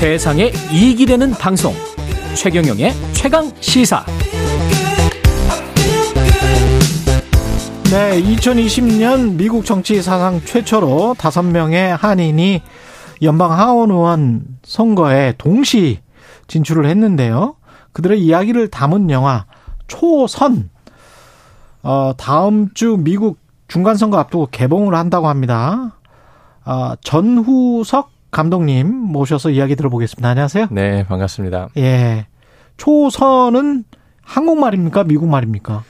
세상에 이익이 되는 방송 최경영의 최강 시사 네, 2020년 미국 정치 사상 최초로 다섯 명의 한인이 연방 하원 의원 선거에 동시 진출을 했는데요. 그들의 이야기를 담은 영화 초선 어, 다음 주 미국 중간 선거 앞두고 개봉을 한다고 합니다. 어, 전후석 감독님 모셔서 이야기 들어보겠습니다. 안녕하세요. 네, 반갑습니다. 예. 초선은 한국말입니까? 미국말입니까?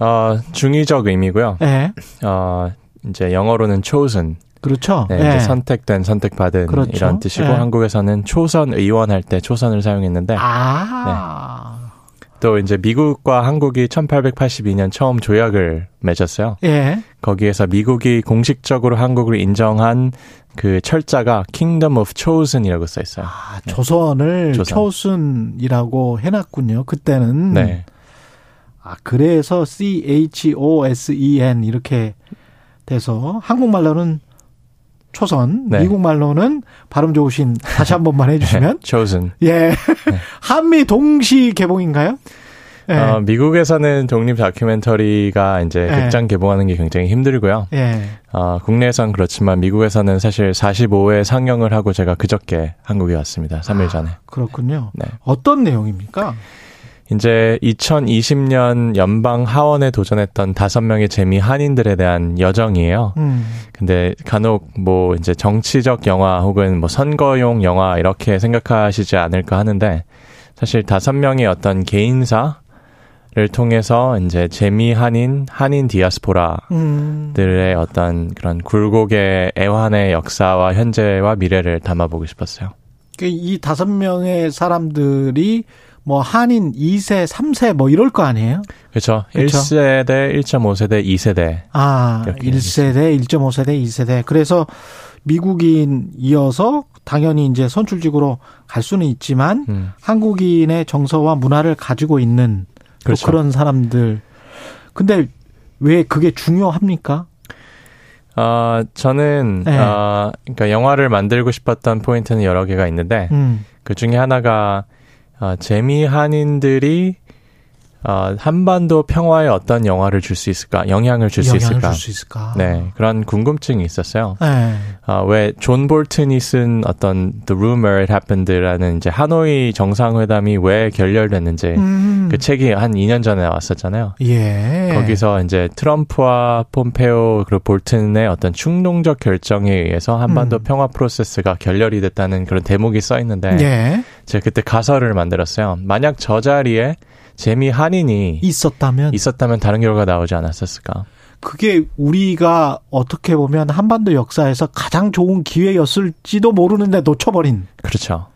어, 중의적 의미고요. 예. 어, 이제 영어로는 chosen. 그렇죠. 네, 예. 이제 선택된, 선택받은 그렇죠. 이런 뜻이고 예. 한국에서는 초선 의원 할 때 초선을 사용했는데 아. 또 이제 미국과 한국이 1882년 처음 조약을 맺었어요. 예. 거기에서 미국이 공식적으로 한국을 인정한 그 철자가 Kingdom of Chosen이라고 써 있어요. 아, 조선을 조선. 초순이라고 해놨군요. 그때는. 네. 아, 그래서 C-H-O-S-E-N 이렇게 돼서 한국말로는 초선, 네. 미국말로는 발음 좋으신 다시 한 번만 해주시면. chosen. 예. 한미 동시 개봉인가요? 예. 어, 미국에서는 독립 다큐멘터리가 이제 네. 극장 개봉하는 게 굉장히 힘들고요. 예. 어, 국내에선 그렇지만 미국에서는 사실 45회 상영을 하고 제가 그저께 한국에 왔습니다. 3일 전에. 그렇군요. 네. 어떤 내용입니까? 이제 2020년 연방 하원에 도전했던 다섯 명의 재미 한인들에 대한 여정이에요. 음. 근데 간혹 뭐 이제 정치적 영화 혹은 뭐 선거용 영화 이렇게 생각하시지 않을까 하는데 사실 다섯 명의 어떤 개인사 를 통해서 이제 재미 한인, 한인 디아스포라들의 음. 어떤 그런 굴곡의 애환의 역사와 현재와 미래를 담아보고 싶었어요. 그이 다섯 명의 사람들이 뭐 한인 2세, 3세 뭐 이럴 거 아니에요? 그렇죠. 그쵸. 1세대, 1.5세대, 2세대. 아, 이렇게 1세대, 1.5세대, 2세대. 그래서 미국인이어서 당연히 이제 선출직으로 갈 수는 있지만 음, 한국인의 정서와 문화를 가지고 있는 또 그렇죠. 그런 사람들. 근데 왜 그게 중요합니까? 어, 저는, 네. 어, 그러니까 영화를 만들고 싶었던 포인트는 여러 개가 있는데, 음. 그 중에 하나가, 어, 재미 한인들이, 어, 한반도 평화에 어떤 영화를 줄 수 있을까, 영향을 줄 수 있을까. 줄수 있을까? 네, 그런 궁금증이 있었어요. 네. 어, 왜, 존 볼튼이 쓴 어떤 The Room Where It Happened라는 이제 하노이 정상회담이 왜 결렬됐는지, 음. 그 책이 한 2년 전에 나왔었잖아요. 예. 거기서 이제 트럼프와 폼페오 그리고 볼튼의 어떤 충동적 결정에 의해서 한반도 음. 평화 프로세스가 결렬이 됐다는 그런 대목이 써 있는데 예. 제가 그때 가설을 만들었어요. 만약 저 자리에 재미 한인이 있었다면 있었다면 다른 결과가 나오지 않았었을까? 그게 우리가 어떻게 보면 한반도 역사에서 가장 좋은 기회였을지도 모르는데 놓쳐버린 그렇죠.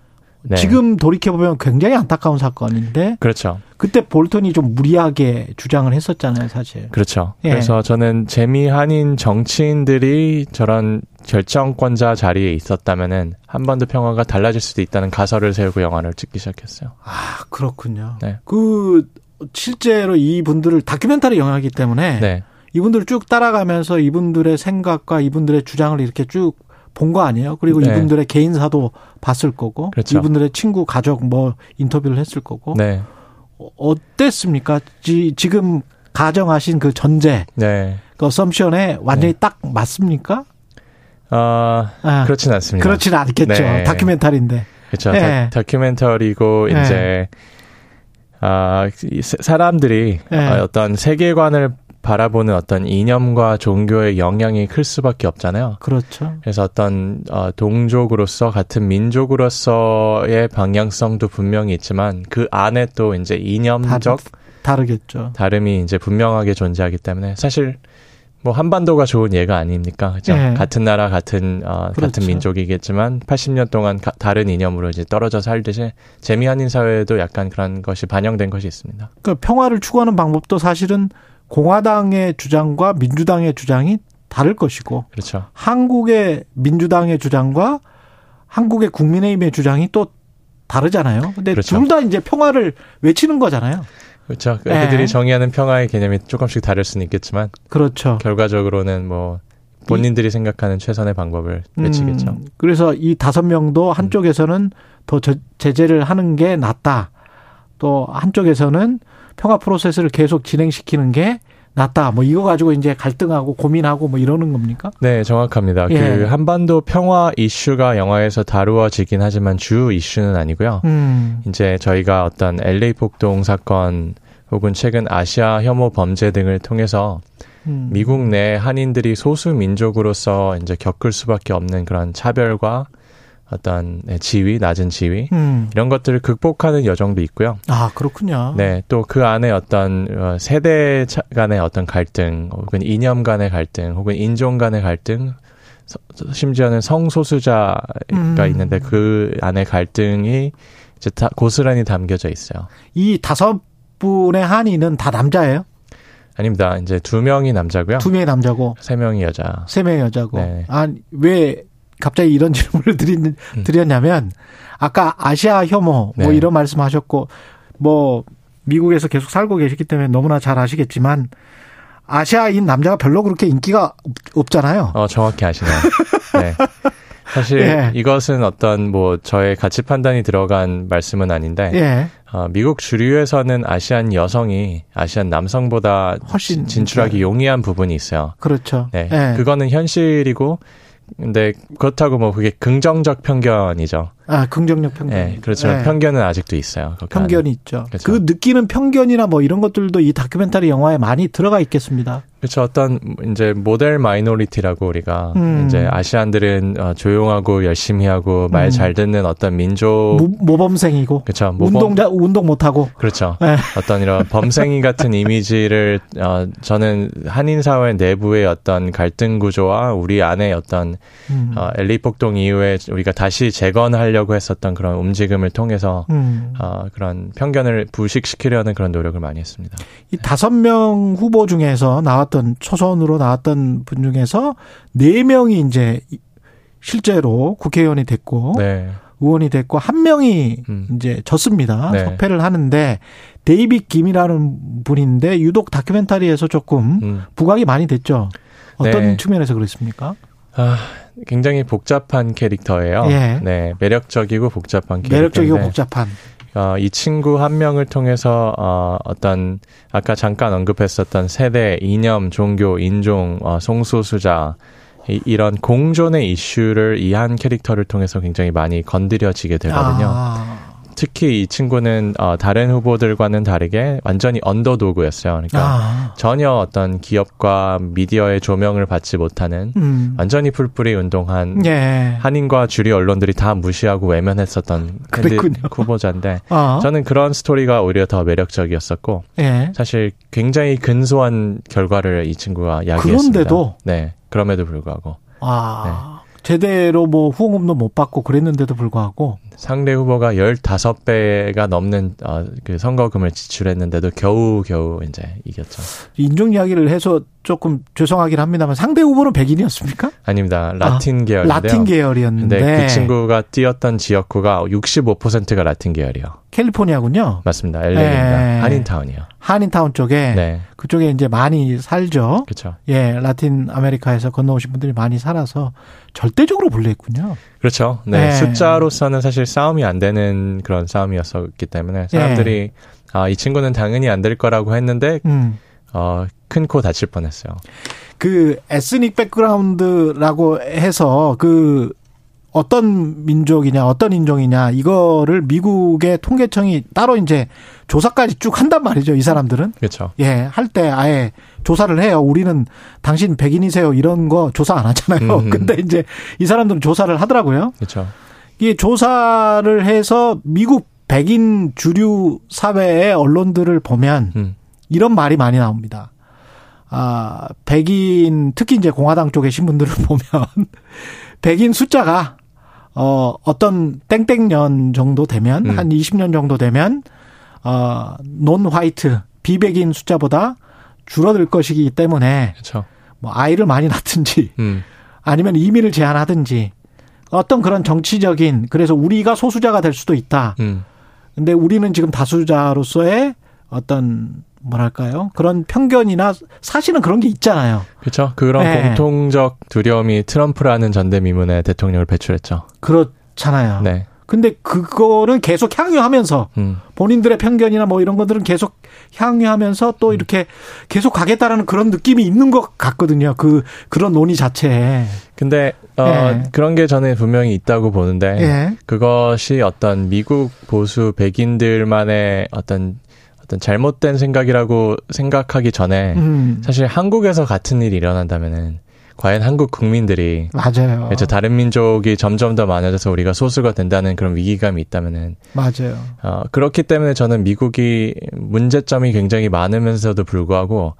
네. 지금 돌이켜 보면 굉장히 안타까운 사건인데 그렇죠. 그때 볼턴이 좀 무리하게 주장을 했었잖아요, 사실. 그렇죠. 예. 그래서 저는 재미 한인 정치인들이 저런 결정권자 자리에 있었다면은 한반도 평화가 달라질 수도 있다는 가설을 세우고 영화를 찍기 시작했어요. 아, 그렇군요. 네. 그 실제로 이분들을 다큐멘터리 영화이기 때문에 네. 이분들을 쭉 따라가면서 이분들의 생각과 이분들의 주장을 이렇게 쭉 본거 아니에요? 그리고 네. 이분들의 개인사도 봤을 거고, 그렇죠. 이분들의 친구, 가족 뭐 인터뷰를 했을 거고, 네. 어, 어땠습니까? 지, 지금 가정하신 그 전제, 네. 그 어썸션에 완전히 네. 딱 맞습니까? 아, 아, 그렇진 않습니다. 그렇지는 않겠죠. 네. 다큐멘터리인데. 그렇죠. 네. 다, 큐멘터리고 네. 이제 아, 사- 사람들이 네. 어, 어떤 세계관을 바라보는 어떤 이념과 종교의 영향이 클 수밖에 없잖아요. 그렇죠. 그래서 어떤 어, 동족으로서 같은 민족으로서의 방향성도 분명히 있지만 그 안에 또 이제 이념적 다르 겠죠. 다름이 이제 분명하게 존재하기 때문에 사실 뭐 한반도가 좋은 예가 아닙니까? 그죠? 네. 같은 나라 같은 어, 그렇죠. 같은 민족이겠지만 80년 동안 가- 다른 이념으로 이제 떨어져 살듯이 재미 한인 사회에도 약간 그런 것이 반영된 것이 있습니다. 그 평화를 추구하는 방법도 사실은 공화당의 주장과 민주당의 주장이 다를 것이고 그렇죠. 한국의 민주당의 주장과 한국의 국민의힘의 주장이 또 다르잖아요. 근데 그렇죠. 둘다 이제 평화를 외치는 거잖아요. 그렇죠. 네. 그들이 정의하는 평화의 개념이 조금씩 다를 수는 있겠지만 그렇죠. 결과적으로는 뭐 본인들이 생각하는 최선의 방법을 외치겠죠. 음, 그래서 이 다섯 명도 한쪽에서는 더 제재를 하는 게 낫다. 또 한쪽에서는 평화 프로세스를 계속 진행시키는 게 낫다. 뭐 이거 가지고 이제 갈등하고 고민하고 뭐 이러는 겁니까? 네, 정확합니다. 예. 그 한반도 평화 이슈가 영화에서 다루어지긴 하지만 주 이슈는 아니고요. 음. 이제 저희가 어떤 LA 폭동 사건 혹은 최근 아시아 혐오 범죄 등을 통해서 음. 미국 내 한인들이 소수 민족으로서 이제 겪을 수밖에 없는 그런 차별과 어떤 네, 지위, 낮은 지위 음. 이런 것들을 극복하는 여정도 있고요. 아 그렇군요. 네, 또 그 안에 어떤 어, 세대 간의 어떤 갈등, 혹은 이념 간의 갈등, 혹은 인종 간의 갈등, 심지어는 성소수자가 음. 있는데 그 안에 갈등이 이제 다 고스란히 담겨져 있어요. 이 다섯 분의 한인은 다 남자예요? 아닙니다. 이제 두 명이 남자고요. 두 명이 남자고 세 명이 여자. 세 명이 여자고. 네. 아왜 갑자기 이런 질문을 드리, 음. 드렸냐면 아까 아시아 혐오 뭐 네. 이런 말씀하셨고 뭐 미국에서 계속 살고 계시기 때문에 너무나 잘 아시겠지만 아시아인 남자가 별로 그렇게 인기가 없잖아요. 어 정확히 아시네요. 네. 사실 예. 이것은 어떤 뭐 저의 가치 판단이 들어간 말씀은 아닌데 예. 어, 미국 주류에서는 아시안 여성이 아시안 남성보다 훨씬 진출하기 네. 용이한 부분이 있어요. 그렇죠. 네, 예. 그거는 현실이고 근데 그렇다고 뭐 그게 긍정적 편견이죠. 아, 긍정적 편견. 네, 그렇죠. 네. 편견은 아직도 있어요. 편견이 안에. 있죠. 그렇죠. 그 느끼는 편견이나 뭐 이런 것들도 이 다큐멘터리 영화에 많이 들어가 있겠습니다. 그렇죠. 어떤 이제 모델 마이너리티라고 우리가 음. 이제 아시안들은 어, 조용하고 열심히 하고 말잘 음. 듣는 어떤 민족 모, 범생이고 그렇죠. 모범, 운동 자 운동 못 하고 그렇죠. 네. 어떤 이런 범생이 같은 이미지를 어, 저는 한인 사회 내부의 어떤 갈등 구조와 우리 안에 어떤 음. 어, 엘리 폭동 이후에 우리가 다시 재건하려고 했었던 그런 움직임을 통해서 음. 어, 그런 편견을 부식시키려는 그런 노력을 많이 했습니다. 이 다섯 명 후보 중에서 나왔 던 초선으로 나왔던 분 중에서 네 명이 이제 실제로 국회의원이 됐고 네. 의원이 됐고 한 명이 음. 이제 졌습니다. 네. 석패를 하는데 데이빗 김이라는 분인데 유독 다큐멘터리에서 조금 음. 부각이 많이 됐죠. 어떤 네. 측면에서 그렇습니까? 아, 굉장히 복잡한 캐릭터예요. 예. 네, 매력적이고 복잡한 캐릭터. 매력적이고 복잡한. 어, 이 친구 한 명을 통해서 어, 어떤 아까 잠깐 언급했었던 세대, 이념, 종교, 인종, 어, 성소수자 이, 이런 공존의 이슈를 이 한 캐릭터를 통해서 굉장히 많이 건드려지게 되거든요. 아. 특히 이 친구는 어, 다른 후보들과는 다르게 완전히 언더도그였어요. 그러니까 아. 전혀 어떤 기업과 미디어의 조명을 받지 못하는 음. 완전히 풀뿌리 운동한 예. 한인과 주류 언론들이 다 무시하고 외면했었던 후보자인데 아. 저는 그런 스토리가 오히려 더 매력적이었었고 예. 사실 굉장히 근소한 결과를 이 친구가 야기했습니다. 그런데도 네 그럼에도 불구하고 아. 네. 제대로 뭐 후원금도 못 받고 그랬는데도 불구하고 상대 후보가 15배가 넘는 어, 그 선거금을 지출했는데도 겨우 겨우 이제 이겼죠. 인종 이야기를 해서 조금 죄송하긴 합니다만 상대 후보는 백인이었습니까? 아닙니다. 라틴 아, 계열인데요. 라틴 계열이었는데 그 친구가 뛰었던 지역구가 65%가 라틴 계열이요. 캘리포니아군요. 맞습니다. LA입니다. 네. 한인타운이요. 한인타운 쪽에 네. 그쪽에 이제 많이 살죠. 그렇죠. 예, 라틴 아메리카에서 건너오신 분들이 많이 살아서 절대적으로 불리했군요. 그렇죠. 네. 네. 숫자로서는 사실 싸움이 안 되는 그런 싸움이었었기 때문에 사람들이 네. 아, 이 친구는 당연히 안 될 거라고 했는데 음. 어, 큰 코 다칠 뻔했어요. 그 에스닉 백그라운드라고 해서 그 어떤 민족이냐, 어떤 인종이냐, 이거를 미국의 통계청이 따로 이제 조사까지 쭉 한단 말이죠, 이 사람들은. 그렇죠. 예, 할 때 아예 조사를 해요. 우리는 당신 백인이세요. 이런 거 조사 안 하잖아요. 음. 근데 이제 이 사람들은 조사를 하더라고요. 그렇죠. 이게 조사를 해서 미국 백인 주류 사회의 언론들을 보면 음. 이런 말이 많이 나옵니다. 아, 백인, 특히 이제 공화당 쪽의 신분들을 보면 백인 숫자가 어, 어떤 땡땡년 정도 되면, 음. 한 20년 정도 되면, 어, 논 화이트, 비백인 숫자보다 줄어들 것이기 때문에, 그렇죠. 뭐, 아이를 많이 낳든지, 음. 아니면 이민을 제한하든지, 어떤 그런 정치적인, 그래서 우리가 소수자가 될 수도 있다. 음. 근데 우리는 지금 다수자로서의 어떤 뭐랄까요? 그런 편견이나 사실은 그런 게 있잖아요. 그렇죠. 그런 네. 공통적 두려움이 트럼프라는 전대미문의 대통령을 배출했죠. 그렇잖아요. 네. 근데 그거는 계속 향유하면서 음. 본인들의 편견이나 뭐 이런 것들은 계속 향유하면서 또 이렇게 계속 가겠다라는 그런 느낌이 있는 것 같거든요. 그 그런 논의 자체에. 근데 어 예. 그런 게 저는 분명히 있다고 보는데 예. 그것이 어떤 미국 보수 백인들만의 어떤 어떤 잘못된 생각이라고 생각하기 전에 음. 사실 한국에서 같은 일이 일어난다면은 과연 한국 국민들이 맞아요. 이제 다른 민족이 점점 더 많아져서 우리가 소수가 된다는 그런 위기감이 있다면은 맞아요. 어, 그렇기 때문에 저는 미국이 문제점이 굉장히 많으면서도 불구하고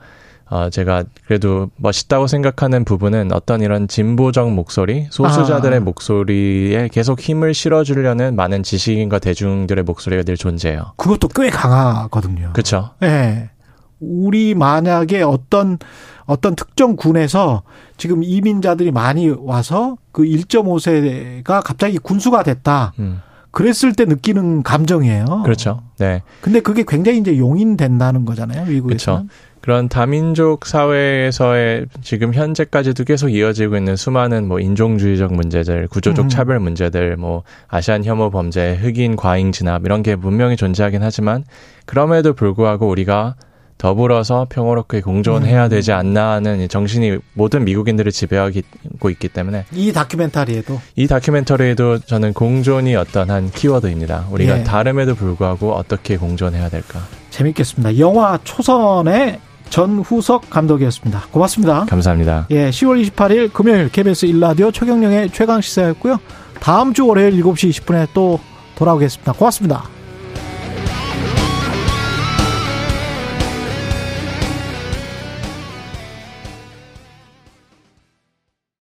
어, 제가 그래도 멋있다고 생각하는 부분은 어떤 이런 진보적 목소리, 소수자들의 아. 목소리에 계속 힘을 실어주려는 많은 지식인과 대중들의 목소리가 늘 존재해요. 그것도 꽤 강하거든요. 그렇죠? 예. 우리 만약에 어떤 어떤 특정 군에서 지금 이민자들이 많이 와서 그 1.5세가 갑자기 군수가 됐다. 음, 그랬을 때 느끼는 감정이에요. 그렇죠. 네. 근데 그게 굉장히 이제 용인된다는 거잖아요. 미국에서는. 그런 다민족 사회에서의 지금 현재까지도 계속 이어지고 있는 수많은 뭐 인종주의적 문제들, 구조적 음. 차별 문제들, 뭐 아시안 혐오 범죄, 흑인 과잉 진압 이런 게 분명히 존재하긴 하지만 그럼에도 불구하고 우리가 더불어서 평화롭게 공존해야 음. 되지 않나 하는 이 정신이 모든 미국인들을 지배하고 있기 때문에 이 다큐멘터리에도 이 다큐멘터리에도 저는 공존이 어떤 한 키워드입니다. 우리가 예. 다름에도 불구하고 어떻게 공존해야 될까. 재밌겠습니다. 영화 초선의 전후석 감독이었습니다. 고맙습니다. 감사합니다. 예, 10월 28일 금요일 KBS 1라디오 최경령의 최강 시사였고요. 다음 주 월요일 7시 20분에 또 돌아오겠습니다. 고맙습니다.